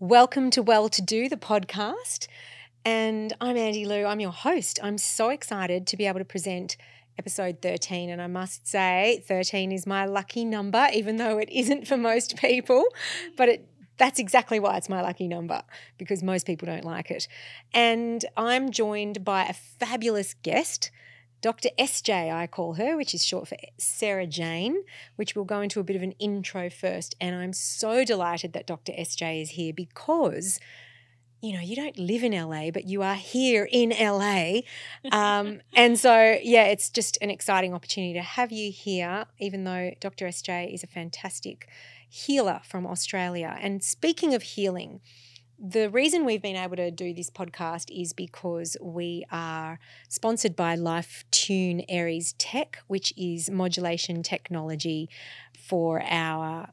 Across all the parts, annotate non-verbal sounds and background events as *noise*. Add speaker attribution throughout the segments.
Speaker 1: Welcome to Well To Do, the podcast. And I'm Andi Lew, I'm your host. I'm so excited to be able to present episode 13. And I must say, 13 is my lucky number, even though it isn't for most people. But it that's exactly why it's my lucky number because most people don't like it. And I'm joined by a fabulous guest. Dr. SJ, I call her, which is short for Sarah Jane, which we'll go into a bit of an intro first. And I'm so delighted that Dr. SJ is here because, you know, you don't live in LA, but you are here in LA. Um, *laughs* and so, yeah, it's just an exciting opportunity to have you here, even though Dr. SJ is a fantastic healer from Australia. And speaking of healing, the reason we've been able to do this podcast is because we are sponsored by Life Tune Aires Tech, which is modulation technology for our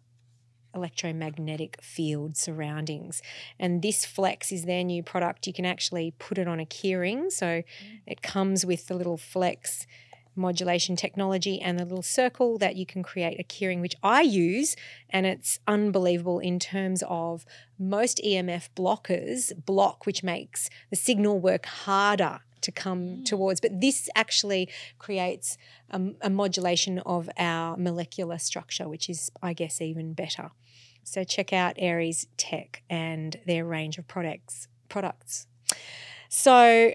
Speaker 1: electromagnetic field surroundings. And this Flex is their new product. You can actually put it on a keyring. So mm. it comes with the little Flex modulation technology and the little circle that you can create a keyring, which I use, and it's unbelievable in terms of most EMF blockers block, which makes the signal work harder to come mm. towards. But this actually creates a, a modulation of our molecular structure, which is, I guess, even better. So check out Aires Tech and their range of products. Products. So,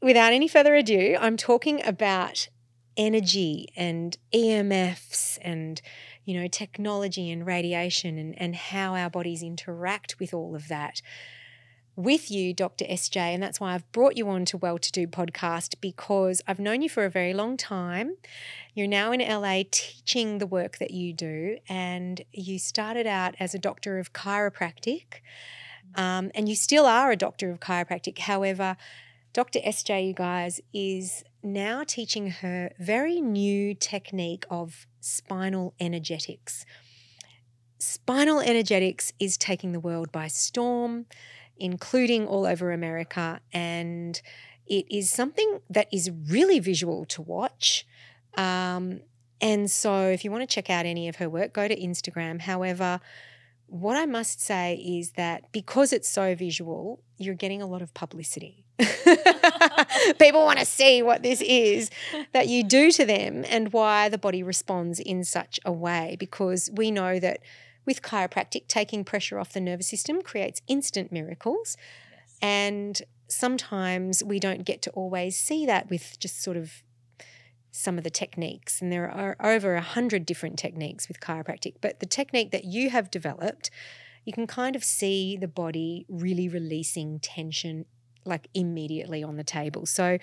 Speaker 1: without any further ado, I'm talking about energy and EMFs and you know technology and radiation and, and how our bodies interact with all of that with you, Dr. SJ, and that's why I've brought you on to Well To Do podcast because I've known you for a very long time. You're now in LA teaching the work that you do, and you started out as a doctor of chiropractic, um, and you still are a doctor of chiropractic. However, Dr. SJ, you guys, is now teaching her very new technique of spinal energetics. Spinal energetics is taking the world by storm, including all over America, and it is something that is really visual to watch. Um, and so, if you want to check out any of her work, go to Instagram. However, what I must say is that because it's so visual, you're getting a lot of publicity. *laughs* People want to see what this is that you do to them and why the body responds in such a way. Because we know that with chiropractic, taking pressure off the nervous system creates instant miracles. Yes. And sometimes we don't get to always see that with just sort of some of the techniques. And there are over a hundred different techniques with chiropractic. But the technique that you have developed, you can kind of see the body really releasing tension like immediately on the table. So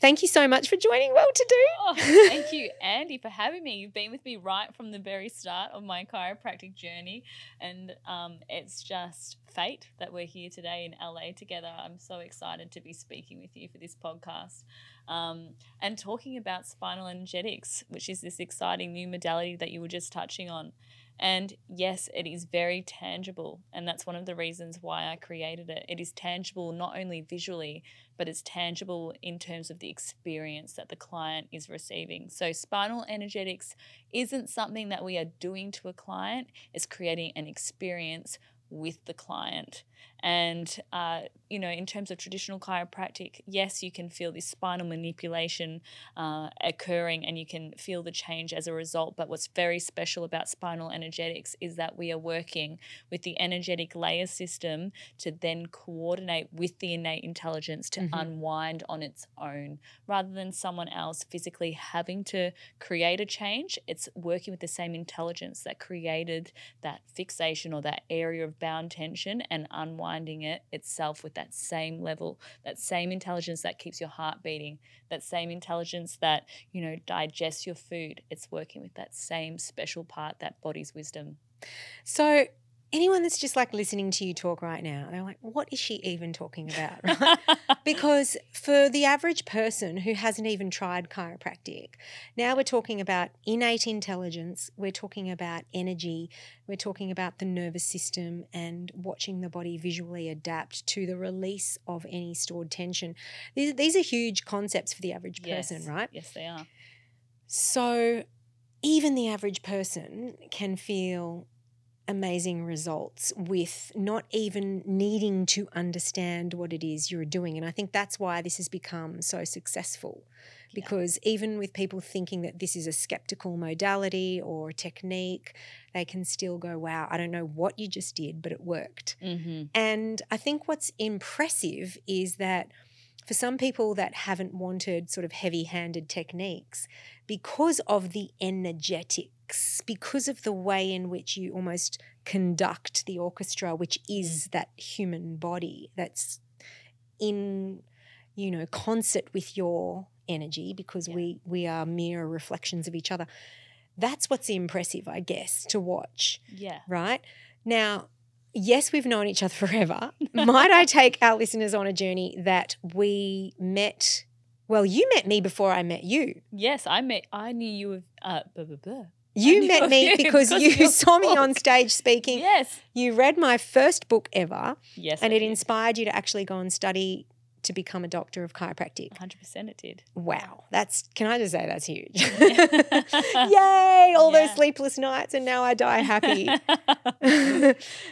Speaker 1: thank you so much for joining Well To Do.
Speaker 2: Oh, thank you, Andi, for having me. You've been with me right from the very start of my chiropractic journey. And um, it's just fate that we're here today in LA together. I'm so excited to be speaking with you for this podcast. Um, and talking about spinal energetics, which is this exciting new modality that you were just touching on. And yes, it is very tangible. And that's one of the reasons why I created it. It is tangible not only visually, but it's tangible in terms of the experience that the client is receiving. So, spinal energetics isn't something that we are doing to a client, it's creating an experience with the client. And, uh, you know, in terms of traditional chiropractic, yes, you can feel this spinal manipulation uh, occurring and you can feel the change as a result. But what's very special about spinal energetics is that we are working with the energetic layer system to then coordinate with the innate intelligence to mm-hmm. unwind on its own rather than someone else physically having to create a change. It's working with the same intelligence that created that fixation or that area of bound tension and unwind finding it itself with that same level, that same intelligence that keeps your heart beating, that same intelligence that, you know, digests your food. It's working with that same special part, that body's wisdom.
Speaker 1: So anyone that's just like listening to you talk right now, they're like, what is she even talking about? *laughs* Right? because for the average person who hasn't even tried chiropractic, now we're talking about innate intelligence, we're talking about energy, we're talking about the nervous system and watching the body visually adapt to the release of any stored tension. These, these are huge concepts for the average person,
Speaker 2: yes.
Speaker 1: right?
Speaker 2: Yes, they are.
Speaker 1: So even the average person can feel amazing results with not even needing to understand what it is you're doing. And I think that's why this has become so successful.
Speaker 2: Yeah.
Speaker 1: Because even with people thinking that this is a skeptical modality or technique, they can still go, wow, I don't know what you just did, but it worked.
Speaker 2: Mm-hmm.
Speaker 1: And I think what's impressive is that for some people that haven't wanted sort of heavy handed techniques, because of the because of the way in which you almost conduct the orchestra, which is that human body that's in, you know, concert with your energy, because
Speaker 2: Yeah.
Speaker 1: we we are mere reflections of each other. That's what's impressive, I guess, to watch
Speaker 2: Yeah.
Speaker 1: right? Now, yes, we've known each other *laughs* forever. Might I take our listeners on a journey that we met? Well, you met me before I met you.
Speaker 2: Yes, I met. I knew you were. Uh, blah, blah, blah.
Speaker 1: You met me *laughs* because
Speaker 2: because
Speaker 1: you *laughs* saw me on stage speaking.
Speaker 2: Yes.
Speaker 1: You read my first book ever,
Speaker 2: Yes.
Speaker 1: and it
Speaker 2: did.
Speaker 1: inspired you to actually go and study to become a doctor of chiropractic.
Speaker 2: 100% it did.
Speaker 1: Wow, that's can I just say that's huge? *laughs* Yay! All those sleepless nights, and now I die happy.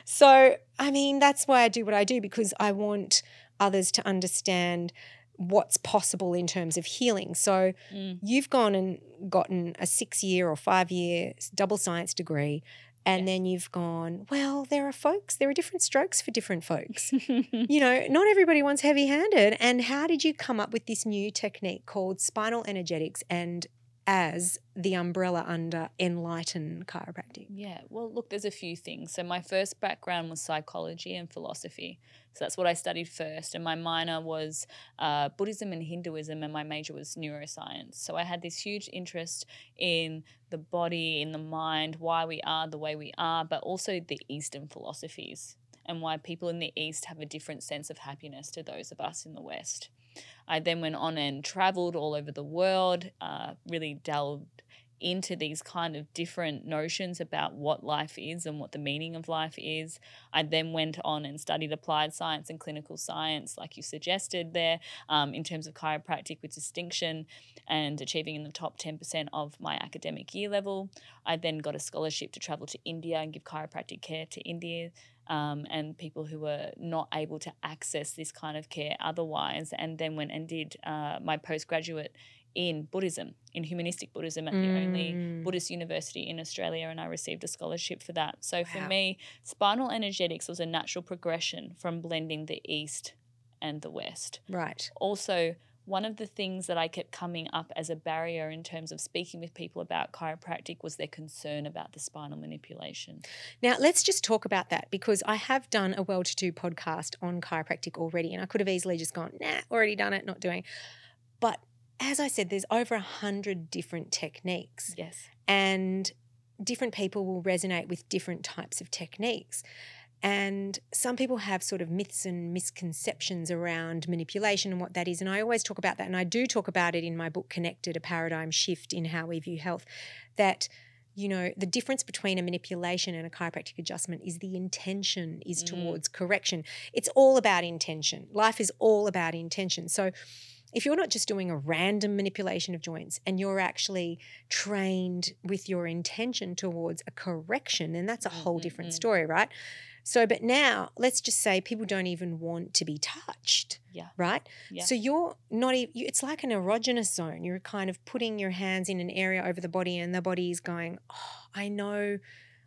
Speaker 1: so, I mean, that's why I do what I do because I want others to understand what's possible in terms of healing. So,
Speaker 2: Mm.
Speaker 1: you've gone and gotten a six year or five year double science degree. And then you've gone, well, there are folks, there are different strokes for different folks. *laughs* you know, not everybody wants heavy handed. And how did you come up with this new technique called spinal energetics and as the umbrella under Enlighten chiropractic?
Speaker 2: Yeah, well, look, there's a few things. So, my first background was psychology and philosophy. So, that's what I studied first. And my minor was uh, Buddhism and Hinduism, and my major was neuroscience. So, I had this huge interest in the body, in the mind, why we are the way we are, but also the Eastern philosophies and why people in the East have a different sense of happiness to those of us in the West. I then went on and traveled all over the world, uh, really delved into these kind of different notions about what life is and what the meaning of life is. I then went on and studied applied science and clinical science, like you suggested there, um, in terms of chiropractic with distinction and achieving in the top 10% of my academic year level. I then got a scholarship to travel to India and give chiropractic care to India. Um, and people who were not able to access this kind of care otherwise, and then went and did uh, my postgraduate in Buddhism, in humanistic Buddhism at the only
Speaker 1: Mm.
Speaker 2: Buddhist university in Australia, and I received a scholarship for that. So for me, spinal energetics was a natural progression from blending the East and the West.
Speaker 1: Right.
Speaker 2: Also, one of the things that I kept coming up as a barrier in terms of speaking with people about chiropractic was their concern about the spinal manipulation.
Speaker 1: Now, let's just talk about that because I have done a well to do podcast on chiropractic already, and I could have easily just gone, nah, already done it, not doing. But as I said, there's over a hundred different techniques,
Speaker 2: Yes.
Speaker 1: and different people will resonate with different types of techniques. And some people have sort of myths and misconceptions around manipulation and what that is. And I always talk about that. And I do talk about it in my book, Connected A Paradigm Shift in How We View Health, that you know the difference between a manipulation and a chiropractic adjustment is the intention is
Speaker 2: Mm.
Speaker 1: towards correction it's all about intention life is all about intention so if you're not just doing a random manipulation of joints and you're actually trained with your intention towards a correction then that's a whole
Speaker 2: Mm, mm,
Speaker 1: different story right so but now let's just say people don't even want to be touched
Speaker 2: Yeah.
Speaker 1: right
Speaker 2: Yeah.
Speaker 1: so you're not even it's like an erogenous zone you're kind of putting your hands in an area over the body and the body is going oh i know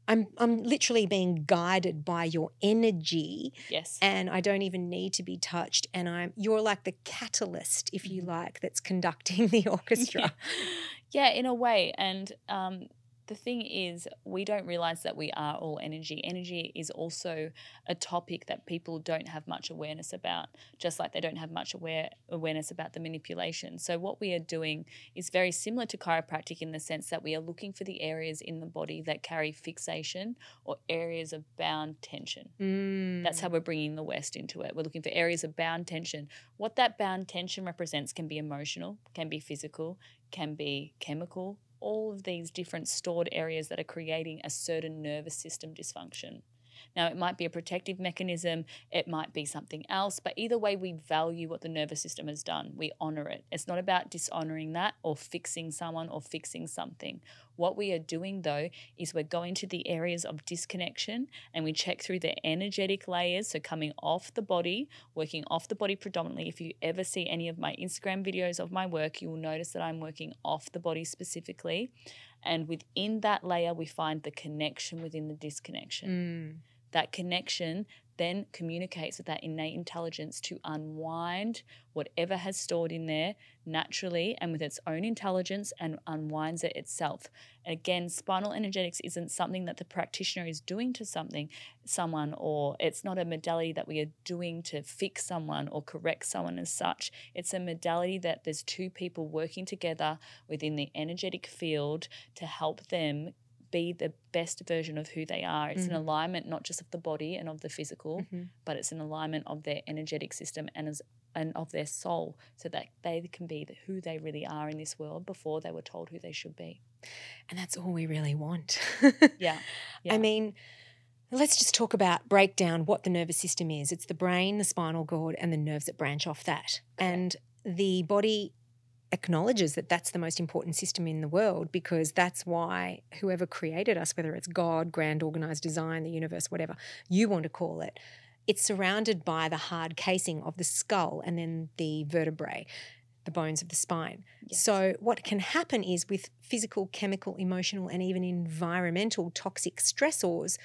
Speaker 1: i'm i'm literally being guided by your energy
Speaker 2: Yes.
Speaker 1: and i don't even need to be touched and i'm you're like the catalyst if you
Speaker 2: Mhm.
Speaker 1: like that's conducting *laughs* the orchestra *laughs*
Speaker 2: yeah, in a way. And um, the thing is, we don't realize that we are all energy. Energy is also a topic that people don't have much awareness about, just like they don't have much aware awareness about the manipulation. So what we are doing is very similar to chiropractic in the sense that we are looking for the areas in the body that carry fixation or areas of bound tension. That's how mm. we're bringing the West into it. We're looking for areas of bound tension. What that bound tension represents can be emotional, can be physical, can be chemical, all of these different stored areas that are creating a certain nervous system dysfunction. Now, it might be a protective mechanism, it might be something else, but either way, we value what the nervous system has done. We honor it. It's not about dishonoring that or fixing someone or fixing something. What we are doing though is we're going to the areas of disconnection and we check through the energetic layers. So, coming off the body, working off the body predominantly. If you ever see any of my Instagram videos of my work, you will notice that I'm working off the body specifically. And within that layer, we find the connection within the disconnection.
Speaker 1: Mm.
Speaker 2: That connection then communicates with that innate intelligence to unwind whatever has stored in there naturally and with its own intelligence and unwinds it itself. And again, spinal energetics isn't something that the practitioner is doing to something, someone, or it's not a modality that we are doing to fix someone or correct someone as such. It's a modality that there's two people working together within the energetic field to help them be the best version of who they are. It's
Speaker 1: Mhm.
Speaker 2: an alignment not just of the body and of the physical,
Speaker 1: Mhm.
Speaker 2: but it's an alignment of their energetic system and as and of their soul, so that they can be the, who they really are in this world before they were told who they should be.
Speaker 1: And that's all we really want.
Speaker 2: Yeah, *laughs* yeah.
Speaker 1: I mean, let's just talk about break down what the nervous system is. It's the brain, the spinal cord, and the nerves that branch off that. And the body acknowledges that that's the most important system in the world because that's why whoever created us, whether it's God, grand organized design, the universe, whatever you want to call it, it's surrounded by the hard casing of the skull and then the vertebrae, the bones of the spine.
Speaker 2: Yes.
Speaker 1: So, what can happen is with physical, chemical, emotional, and even environmental toxic stressors,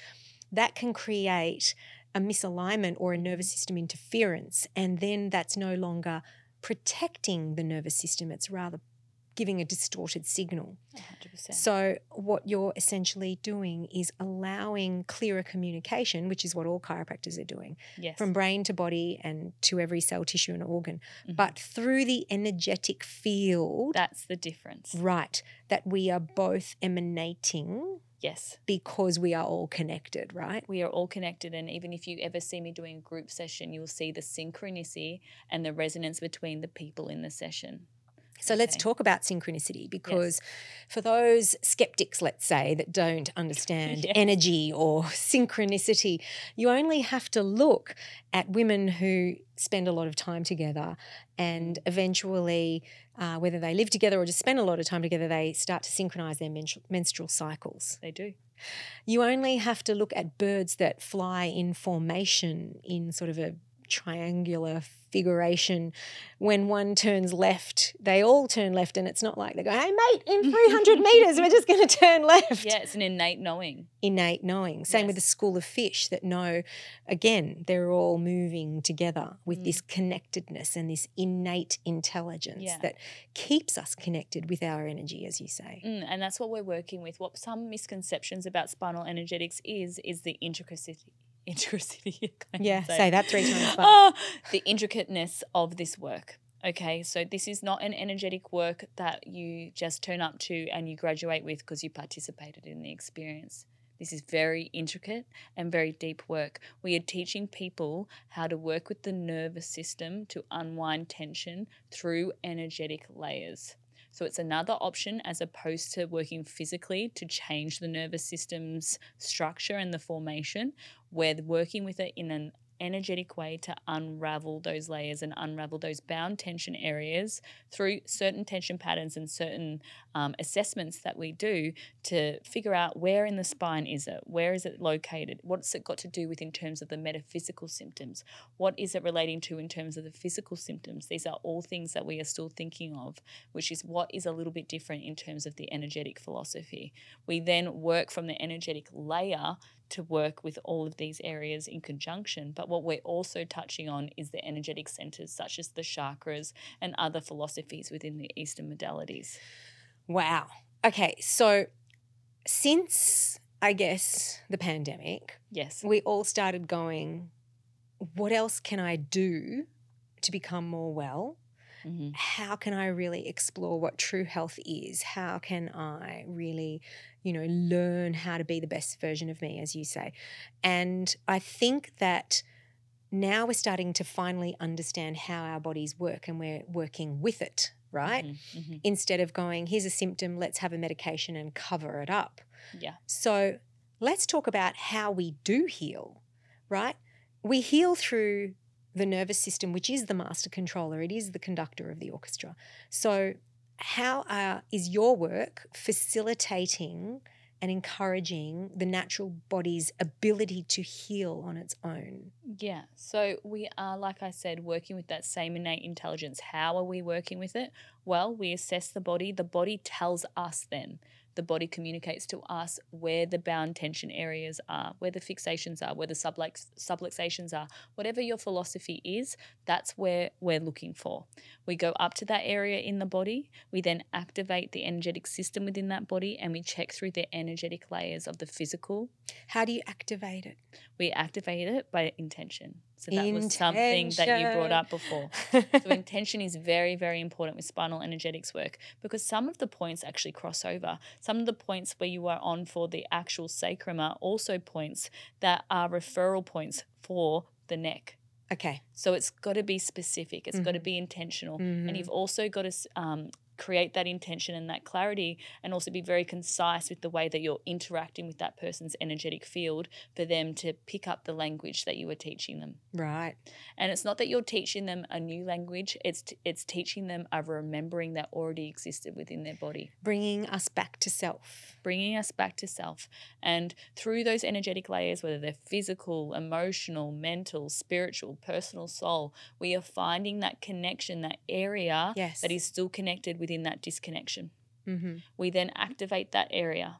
Speaker 1: that can create a misalignment or a nervous system interference. And then that's no longer protecting the nervous system, it's rather giving a distorted signal.
Speaker 2: 100%.
Speaker 1: So, what you're essentially doing is allowing clearer communication, which is what all chiropractors are doing
Speaker 2: yes.
Speaker 1: from brain to body and to every cell, tissue, and organ,
Speaker 2: Mhm.
Speaker 1: but through the energetic field,
Speaker 2: That's the difference.
Speaker 1: right, that we are both emanating
Speaker 2: Yes.
Speaker 1: because we are all connected, right?
Speaker 2: We are all connected, and even if you ever see me doing a group session, you'll see the synchronicity and the resonance between the people in the session.
Speaker 1: So let's talk about synchronicity because for those skeptics, let's say, that don't *laughs* understand
Speaker 2: Yes.
Speaker 1: energy or *laughs* synchronicity, you only have to look at women who spend a lot of time together and eventually, uh, whether they live together or just spend a lot of time together, they start to synchronize their menstru- menstrual cycles.
Speaker 2: They do.
Speaker 1: You only have to look at birds that fly in formation in sort of a triangular figuration. When one turns left, they all turn left, and it's not like they go, hey, mate, in 300 *laughs* meters, we're just going to turn left.
Speaker 2: Yeah, it's an innate knowing.
Speaker 1: Innate knowing. Same with the school of fish that know, again, they're all moving together with
Speaker 2: Mm.
Speaker 1: this connectedness and this innate intelligence
Speaker 2: Yeah.
Speaker 1: that keeps us connected with our energy, as you say.
Speaker 2: Mm, and that's what we're working with. What some misconceptions about spinal energetics is is the intricacy. Intricacy. *laughs*
Speaker 1: Yeah,
Speaker 2: say
Speaker 1: say that three times.
Speaker 2: Ah, the intricateness of this work. Okay, so this is not an energetic work that you just turn up to and you graduate with because you participated in the experience. This is very intricate and very deep work. We are teaching people how to work with the nervous system to unwind tension through energetic layers. So it's another option as opposed to working physically to change the nervous system's structure and the formation. We're working with it in an energetic way to unravel those layers and unravel those bound tension areas through certain tension patterns and certain um, assessments that we do to figure out where in the spine is it, where is it located, what's it got to do with in terms of the metaphysical symptoms, what is it relating to in terms of the physical symptoms. These are all things that we are still thinking of, which is what is a little bit different in terms of the energetic philosophy. We then work from the energetic layer to work with all of these areas in conjunction. But what we're also touching on is the energetic centers, such as the chakras and other philosophies within the Eastern modalities.
Speaker 1: Wow. Okay, so since I guess the pandemic,
Speaker 2: Yes.
Speaker 1: we all started going, what else can I do to become more well?
Speaker 2: Mhm.
Speaker 1: How can I really explore what true health is? How can I really, you know, learn how to be the best version of me, as you say? And I think that now we're starting to finally understand how our bodies work and we're working with it, right?
Speaker 2: Mhm, mhm.
Speaker 1: instead of going, here's a symptom, let's have a medication and cover it up.
Speaker 2: Yeah.
Speaker 1: So let's talk about how we do heal, right? We heal through the nervous system, which is the master controller, it is the conductor of the orchestra. So, how uh, is your work facilitating and encouraging the natural body's ability to heal on its own?
Speaker 2: Yeah. So we are, like I said, working with that same innate intelligence. How are we working with it? Well, we assess the body. The body tells us then the body communicates to us where the bound tension areas are, where the fixations are, where the sublux- subluxations are. Whatever your philosophy is, that's where we're looking for. We go up to that area in the body. We then activate the energetic system within that body and we check through the energetic layers of the physical.
Speaker 1: How do you activate it?
Speaker 2: We activate it by intention. So that was something that you brought up before. so *laughs* intention is very, very important with spinal energetics work because some of the points actually cross over. Some of the points where you are on for the actual sacrum are also points that are referral points for the neck.
Speaker 1: Okay.
Speaker 2: So it's got to be specific. It's mm-hmm. got to be intentional, mm-hmm. and you've also got to um, create that intention and that clarity and also be very concise with the way that you're interacting with that person's energetic field for them to pick up the language that you are teaching them.
Speaker 1: Right.
Speaker 2: And it's not that you're teaching them a new language, it's t- it's teaching them a remembering that already existed within their body.
Speaker 1: Bringing us back to self.
Speaker 2: Bringing us back to self. And through those energetic layers whether they're physical, emotional, mental, spiritual, personal, soul, we are finding that connection, that area
Speaker 1: yes.
Speaker 2: that is still connected with within that disconnection.
Speaker 1: Mm-hmm.
Speaker 2: We then activate that area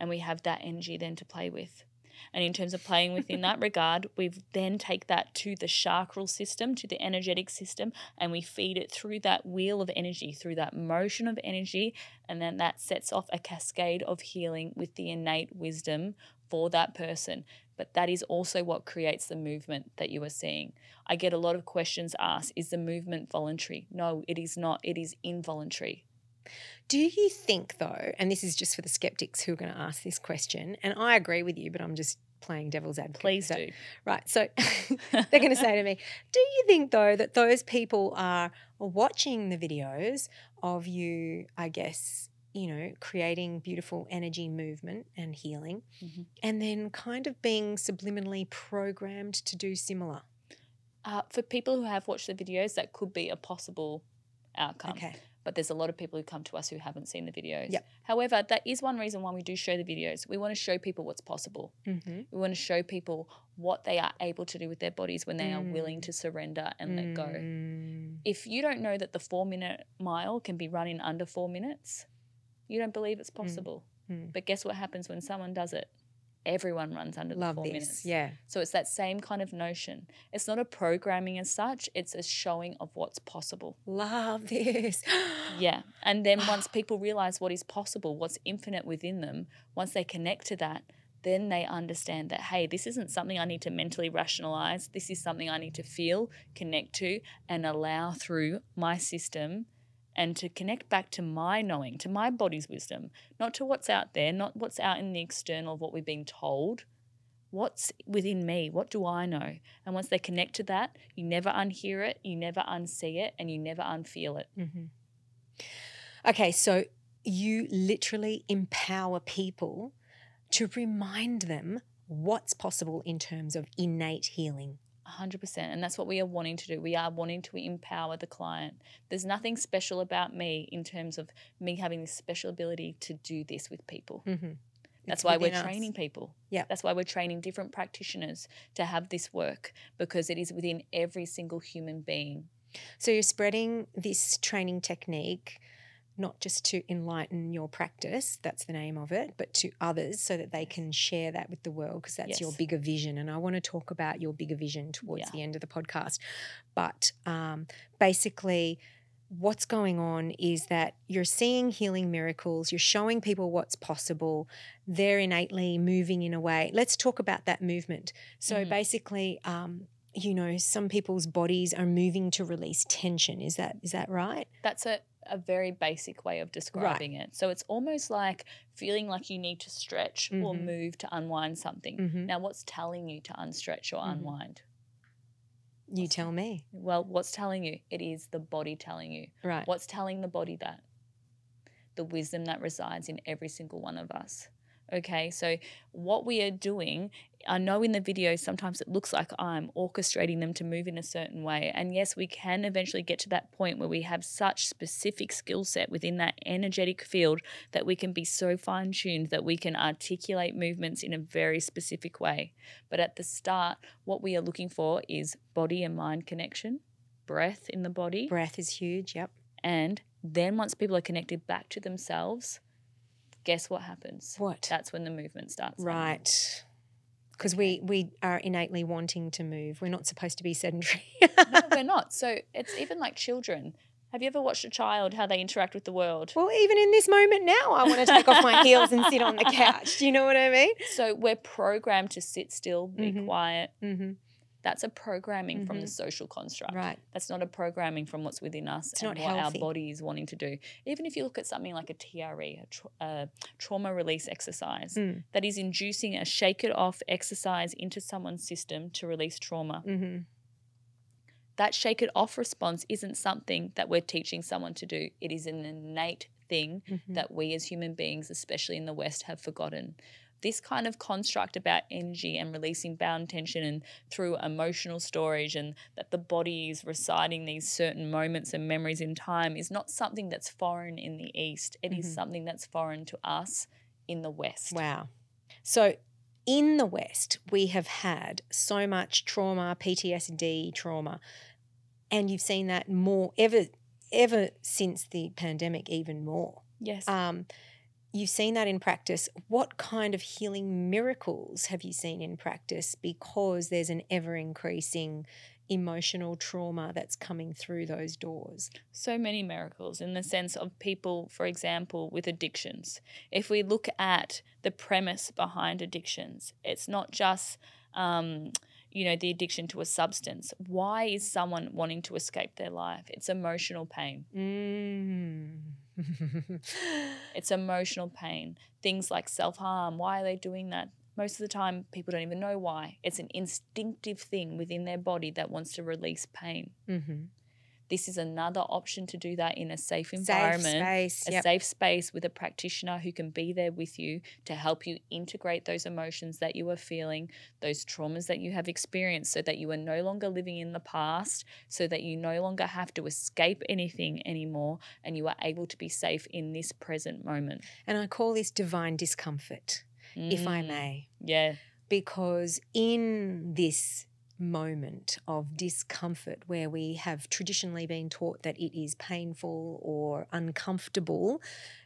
Speaker 2: and we have that energy then to play with. And in terms of playing within that regard, we then take that to the chakral system, to the energetic system, and we feed it through that wheel of energy, through that motion of energy. And then that sets off a cascade of healing with the innate wisdom for that person. But that is also what creates the movement that you are seeing. I get a lot of questions asked Is the movement voluntary? No, it is not. It is involuntary.
Speaker 1: Do you think, though, and this is just for the skeptics who are going to ask this question, and I agree with you, but I'm just playing devil's advocate.
Speaker 2: Please so, do.
Speaker 1: Right. So *laughs* they're going to say to me, Do you think, though, that those people are watching the videos of you, I guess, you know, creating beautiful energy movement and healing,
Speaker 2: mm-hmm.
Speaker 1: and then kind of being subliminally programmed to do similar?
Speaker 2: Uh, for people who have watched the videos, that could be a possible outcome.
Speaker 1: Okay.
Speaker 2: But there's a lot of people who come to us who haven't seen the videos.
Speaker 1: Yep.
Speaker 2: However, that is one reason why we do show the videos. We want to show people what's possible.
Speaker 1: Mm-hmm.
Speaker 2: We want to show people what they are able to do with their bodies when they mm. are willing to surrender and mm. let go.
Speaker 1: Mm.
Speaker 2: If you don't know that the four minute mile can be run in under four minutes, you don't believe it's mm. possible.
Speaker 1: Mm.
Speaker 2: But guess what happens when someone does it? Everyone runs under
Speaker 1: Love
Speaker 2: the four
Speaker 1: this.
Speaker 2: minutes.
Speaker 1: Yeah.
Speaker 2: So it's that same kind of notion. It's not a programming as such, it's a showing of what's possible.
Speaker 1: Love this. *gasps*
Speaker 2: yeah. And then once *gasps* people realize what is possible, what's infinite within them, once they connect to that, then they understand that, hey, this isn't something I need to mentally rationalize. This is something I need to feel, connect to, and allow through my system and to connect back to my knowing, to my body's wisdom, not to what's out there, not what's out in the external of what we've been told. What's within me? What do I know? And once they connect to that, you never unhear it, you never unsee it, and you never unfeel it.
Speaker 1: Mm-hmm. Okay, so you literally empower people to remind them what's possible in terms of innate healing.
Speaker 2: 100%. And that's what we are wanting to do. We are wanting to empower the client. There's nothing special about me in terms of me having this special ability to do this with people.
Speaker 1: Mm-hmm.
Speaker 2: That's why we're us. training people.
Speaker 1: Yeah.
Speaker 2: That's why we're training different practitioners to have this work because it is within every single human being.
Speaker 1: So you're spreading this training technique not just to enlighten your practice, that's the name of it, but to others so that they can share that with the world because that's yes. your bigger vision. And I want to talk about your bigger vision towards yeah. the end of the podcast. But um, basically, what's going on is that you're seeing healing miracles, you're showing people what's possible, they're innately moving in a way. Let's talk about that movement. So mm-hmm. basically, um, you know, some people's bodies are moving to release tension. Is that is that right?
Speaker 2: That's it a very basic way of describing right. it. So it's almost like feeling like you need to stretch mm-hmm. or move to unwind something.
Speaker 1: Mm-hmm.
Speaker 2: Now, what's telling you to unstretch or mm-hmm. unwind?
Speaker 1: You what's, tell me.
Speaker 2: Well, what's telling you? It is the body telling you.
Speaker 1: Right.
Speaker 2: What's telling the body that? The wisdom that resides in every single one of us. Okay, so what we are doing, I know in the video sometimes it looks like I'm orchestrating them to move in a certain way. And yes, we can eventually get to that point where we have such specific skill set within that energetic field that we can be so fine tuned that we can articulate movements in a very specific way. But at the start, what we are looking for is body and mind connection, breath in the body.
Speaker 1: Breath is huge. Yep.
Speaker 2: And then once people are connected back to themselves, guess what happens?
Speaker 1: What?
Speaker 2: That's when the movement starts.
Speaker 1: Right. Because
Speaker 2: Okay.
Speaker 1: we, we are innately wanting to move. We're not supposed to be sedentary. *laughs*
Speaker 2: no, we're not. So it's even like children. Have you ever watched a child how they interact with the world?
Speaker 1: well, even in this moment now, I want to take off my *laughs* heels and sit on the couch. Do you know what I mean?
Speaker 2: So we're programmed to sit still, be
Speaker 1: Mhm.
Speaker 2: quiet.
Speaker 1: Mm-hmm.
Speaker 2: That's a programming from the
Speaker 1: Mhm.
Speaker 2: social construct.
Speaker 1: Right.
Speaker 2: That's not a programming from what's within us
Speaker 1: It's
Speaker 2: and what
Speaker 1: healthy.
Speaker 2: our body is wanting to do. Even if you look at something like a TRE, a tra- uh, trauma release exercise,
Speaker 1: Mm.
Speaker 2: that is inducing a shake it off exercise into someone's system to release trauma.
Speaker 1: Mm-hmm.
Speaker 2: that shake it off response isn't something that we're teaching someone to do. It is an innate thing
Speaker 1: Mm-hmm.
Speaker 2: that we as human beings, especially in the West, have forgotten. This kind of construct about energy and releasing bound tension and through emotional storage, and that the body is reciting these certain moments and memories in time is not something that's foreign in the East. It is
Speaker 1: Mhm.
Speaker 2: something that's foreign to us in the West.
Speaker 1: Wow. So in the West, we have had so much trauma, PTSD trauma, and you've seen that more ever ever since the pandemic, even more.
Speaker 2: Yes.
Speaker 1: Um, you've seen that in practice. What kind of healing miracles have you seen in practice? Because there's an ever increasing emotional trauma that's coming through those doors.
Speaker 2: so many miracles in the sense of people, for example, with addictions. If we look at the premise behind addictions, it's not just, um, you know, the addiction to a substance. Why is someone wanting to escape their life? It's emotional pain.
Speaker 1: Mm. *laughs*
Speaker 2: It's emotional pain. Things like self harm. Why are they doing that? Most of the time, people don't even know why. It's an instinctive thing within their body that wants to release pain.
Speaker 1: hmm
Speaker 2: This is another option to do that in a safe
Speaker 1: Safe
Speaker 2: environment.
Speaker 1: space.
Speaker 2: a
Speaker 1: Yep.
Speaker 2: safe space with a practitioner who can be there with you to help you integrate those emotions that you are feeling, those traumas that you have experienced, so that you are no longer living in the past, so that you no longer have to escape anything anymore, and you are able to be safe in this present moment.
Speaker 1: And I call this divine discomfort, if I
Speaker 2: Mm,
Speaker 1: may,
Speaker 2: Yeah.
Speaker 1: because in this moment of discomfort where we have traditionally been taught that it is painful or uncomfortable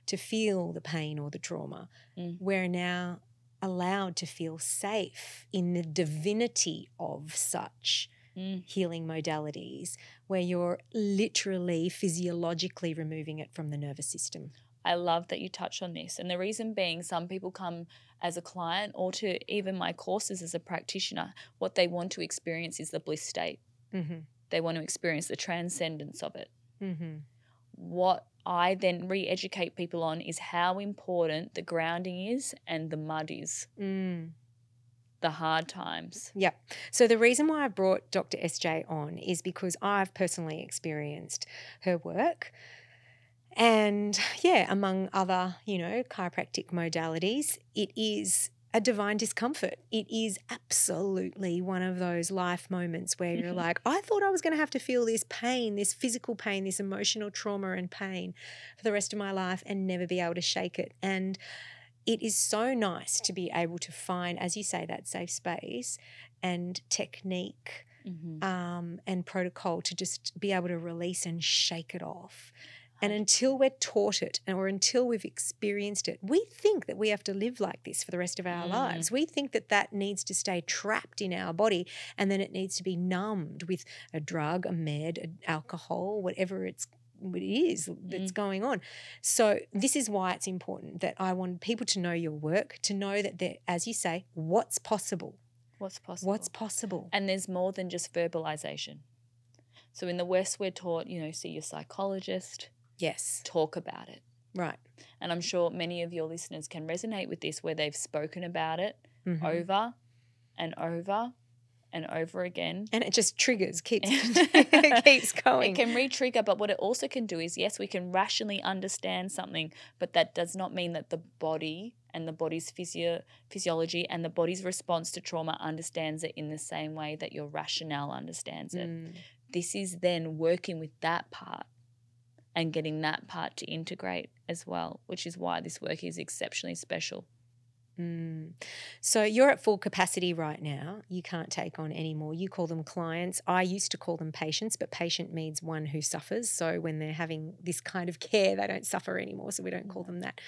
Speaker 1: to feel the pain or the trauma,
Speaker 2: Mm.
Speaker 1: we're now allowed to feel safe in the divinity of such
Speaker 2: Mm.
Speaker 1: healing modalities where you're literally physiologically removing it from the nervous system.
Speaker 2: I love that you touch on this. And the reason being, some people come as a client or to even my courses as a practitioner, what they want to experience is the bliss state.
Speaker 1: Mm-hmm.
Speaker 2: They want to experience the transcendence of it.
Speaker 1: Mm-hmm.
Speaker 2: what I then re educate people on is how important the grounding is and the mud is,
Speaker 1: Mm.
Speaker 2: the hard times.
Speaker 1: Yep. So the reason why I brought Dr. SJ on is because I've personally experienced her work. And yeah, among other, you know, chiropractic modalities, it is a divine discomfort. It is absolutely one of those life moments where you're
Speaker 2: Mhm.
Speaker 1: like, I thought I was going to have to feel this pain, this physical pain, this emotional trauma and pain for the rest of my life and never be able to shake it. And it is so nice to be able to find, as you say, that safe space and technique
Speaker 2: Mhm.
Speaker 1: um, and protocol to just be able to release and shake it off. And until we're taught it or until we've experienced it, we think that we have to live like this for the rest of our
Speaker 2: Mm.
Speaker 1: lives. We think that that needs to stay trapped in our body and then it needs to be numbed with a drug, a med, an alcohol, whatever it's it is that's going on. So this is why it's important that I want people to know your work, to know that there, as you say, what's possible.
Speaker 2: What's possible?
Speaker 1: What's possible.
Speaker 2: and there's more than just verbalization. So in the West, we're taught, you know, see your psychologist,
Speaker 1: Yes.
Speaker 2: talk about it.
Speaker 1: Right.
Speaker 2: And I'm sure many of your listeners can resonate with this where they've spoken about it
Speaker 1: Mhm.
Speaker 2: over and over and over again.
Speaker 1: and it just triggers, keeps *laughs* *laughs* keeps going.
Speaker 2: It can re-trigger, but what it also can do is yes, we can rationally understand something, but that does not mean that the body and the body's physio- physiology and the body's response to trauma understands it in the same way that your rationale understands it.
Speaker 1: Mm.
Speaker 2: This is then working with that part and getting that part to integrate as well, which is why this work is exceptionally special.
Speaker 1: Mm. So you're at full capacity right now. You can't take on any more. You call them clients. I used to call them patients, but patient means one who suffers. So when they're having this kind of care, they don't suffer anymore. So we don't call them that.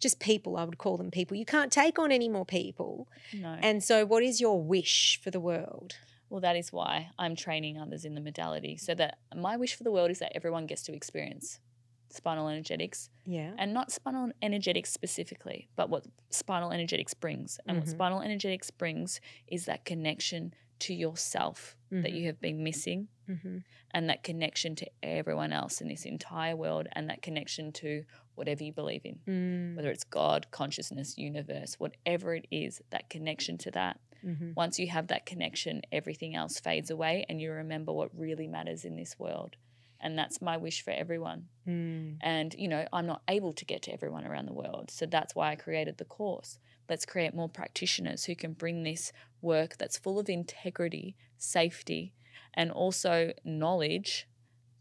Speaker 1: Just people, I would call them people. You can't take on any more people.
Speaker 2: No.
Speaker 1: And so, what is your wish for the world?
Speaker 2: Well, that is why I'm training others in the modality. So that my wish for the world is that everyone gets to experience spinal energetics
Speaker 1: Yeah.
Speaker 2: and not spinal energetics specifically, but what spinal energetics brings. And
Speaker 1: Mhm.
Speaker 2: what spinal energetics brings is that connection to yourself that
Speaker 1: Mhm.
Speaker 2: you have been missing
Speaker 1: Mm-hmm.
Speaker 2: and that connection to everyone else in this entire world and that connection to whatever you believe in,
Speaker 1: Mm.
Speaker 2: whether it's God, consciousness, universe, whatever it is, that connection to that.
Speaker 1: Mm-hmm.
Speaker 2: Once you have that connection, everything else fades away and you remember what really matters in this world. And that's my wish for everyone.
Speaker 1: Mm.
Speaker 2: And, you know, I'm not able to get to everyone around the world. So that's why I created the course. Let's create more practitioners who can bring this work that's full of integrity, safety, and also knowledge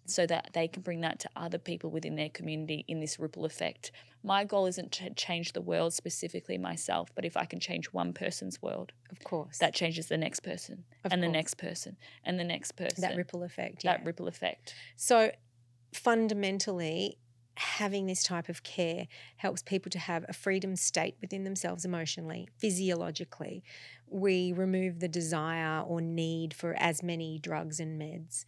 Speaker 2: so that they can bring that to other people within their community in this ripple effect. My goal isn't to change the world specifically myself, but if I can change one person's world,
Speaker 1: Of course.
Speaker 2: that changes the next person
Speaker 1: Of
Speaker 2: and the next person and the next person.
Speaker 1: that ripple effect. Yeah.
Speaker 2: that ripple effect.
Speaker 1: So fundamentally, having this type of care helps people to have a freedom state within themselves emotionally, physiologically. We remove the desire or need for as many drugs and meds,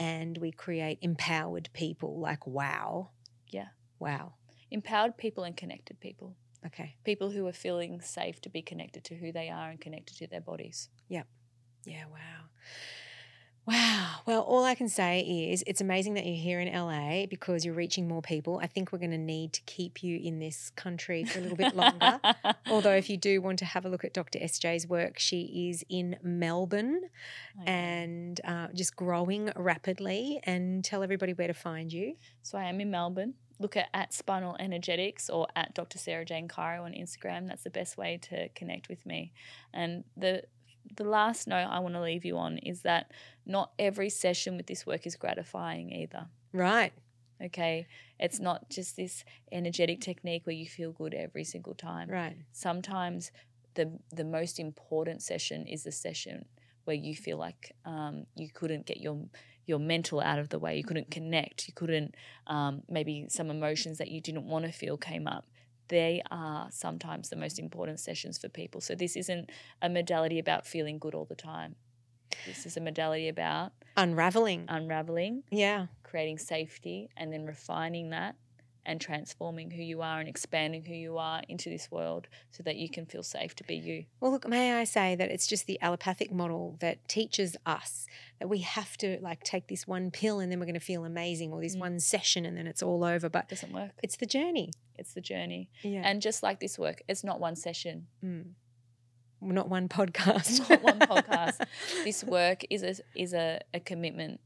Speaker 1: and we create empowered people like wow.
Speaker 2: Yeah.
Speaker 1: Wow.
Speaker 2: Empowered people and connected people.
Speaker 1: Okay.
Speaker 2: People who are feeling safe to be connected to who they are and connected to their bodies. Yep.
Speaker 1: Yeah, wow. Wow. Well, all I can say is it's amazing that you're here in LA because you're reaching more people. I think we're going to need to keep you in this country for a little bit longer. *laughs* Although, if you do want to have a look at Dr. SJ's work, she is in Melbourne
Speaker 2: Okay.
Speaker 1: and uh, just growing rapidly. And tell everybody where to find you.
Speaker 2: So I am in Melbourne. Look at, at Spinal Energetics or at Dr. Sarah Jane Chiro on Instagram. That's the best way to connect with me. And the the last note I want to leave you on is that not every session with this work is gratifying either.
Speaker 1: Right.
Speaker 2: Okay. It's not just this energetic technique where you feel good every single time.
Speaker 1: Right.
Speaker 2: Sometimes the the most important session is the session where you feel like um, you couldn't get your your mental out of the way. You couldn't connect. You couldn't um, maybe some emotions that you didn't want to feel came up. They are sometimes the most important sessions for people. So this isn't a modality about feeling good all the time. This is a modality about
Speaker 1: Unraveling.
Speaker 2: unraveling,
Speaker 1: yeah.
Speaker 2: creating safety, and then refining that and transforming who you are and expanding who you are into this world so that you can feel safe to be you.
Speaker 1: Well, look, may I say that it's just the allopathic model that teaches us that we have to like take this one pill and then we're going to feel amazing, or this
Speaker 2: Mm.
Speaker 1: one session and then it's all over. But it
Speaker 2: doesn't work.
Speaker 1: it's the journey.
Speaker 2: It's the journey.
Speaker 1: Yeah.
Speaker 2: And just like this work, it's not one session.
Speaker 1: Mm. Not one podcast.
Speaker 2: Not one *laughs* podcast. This work is a is a, a commitment,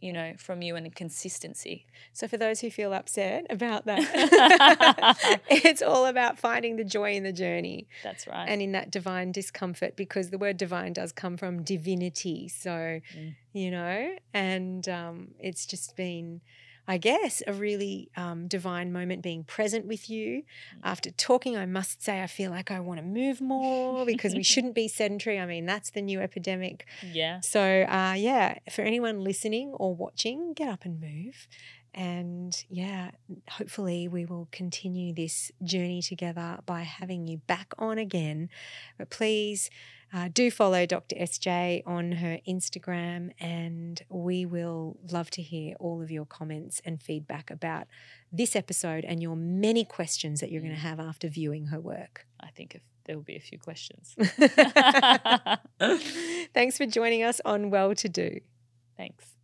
Speaker 2: you know, from you and consistency.
Speaker 1: So, for those who feel upset about that, *laughs* *laughs* it's all about finding the joy in the journey
Speaker 2: That's right.
Speaker 1: and in that divine discomfort because the word divine does come from divinity. So,
Speaker 2: Mm.
Speaker 1: you know, and um, it's just been, I guess, a really um, divine moment being present with you.
Speaker 2: Mm.
Speaker 1: After talking, I must say, I feel like I want to move more because we *laughs* shouldn't be sedentary. I mean, that's the new epidemic.
Speaker 2: yeah.
Speaker 1: So, uh, yeah, for anyone listening or watching, get up and move. And yeah, hopefully we will continue this journey together by having you back on again. But please uh, do follow Dr. SJ on her Instagram, and we will love to hear all of your comments and feedback about this episode and your many questions that you're going to have after viewing her work.
Speaker 2: I think if there will be a few questions. *laughs*
Speaker 1: Thanks for joining us on Well to Do.
Speaker 2: Thanks.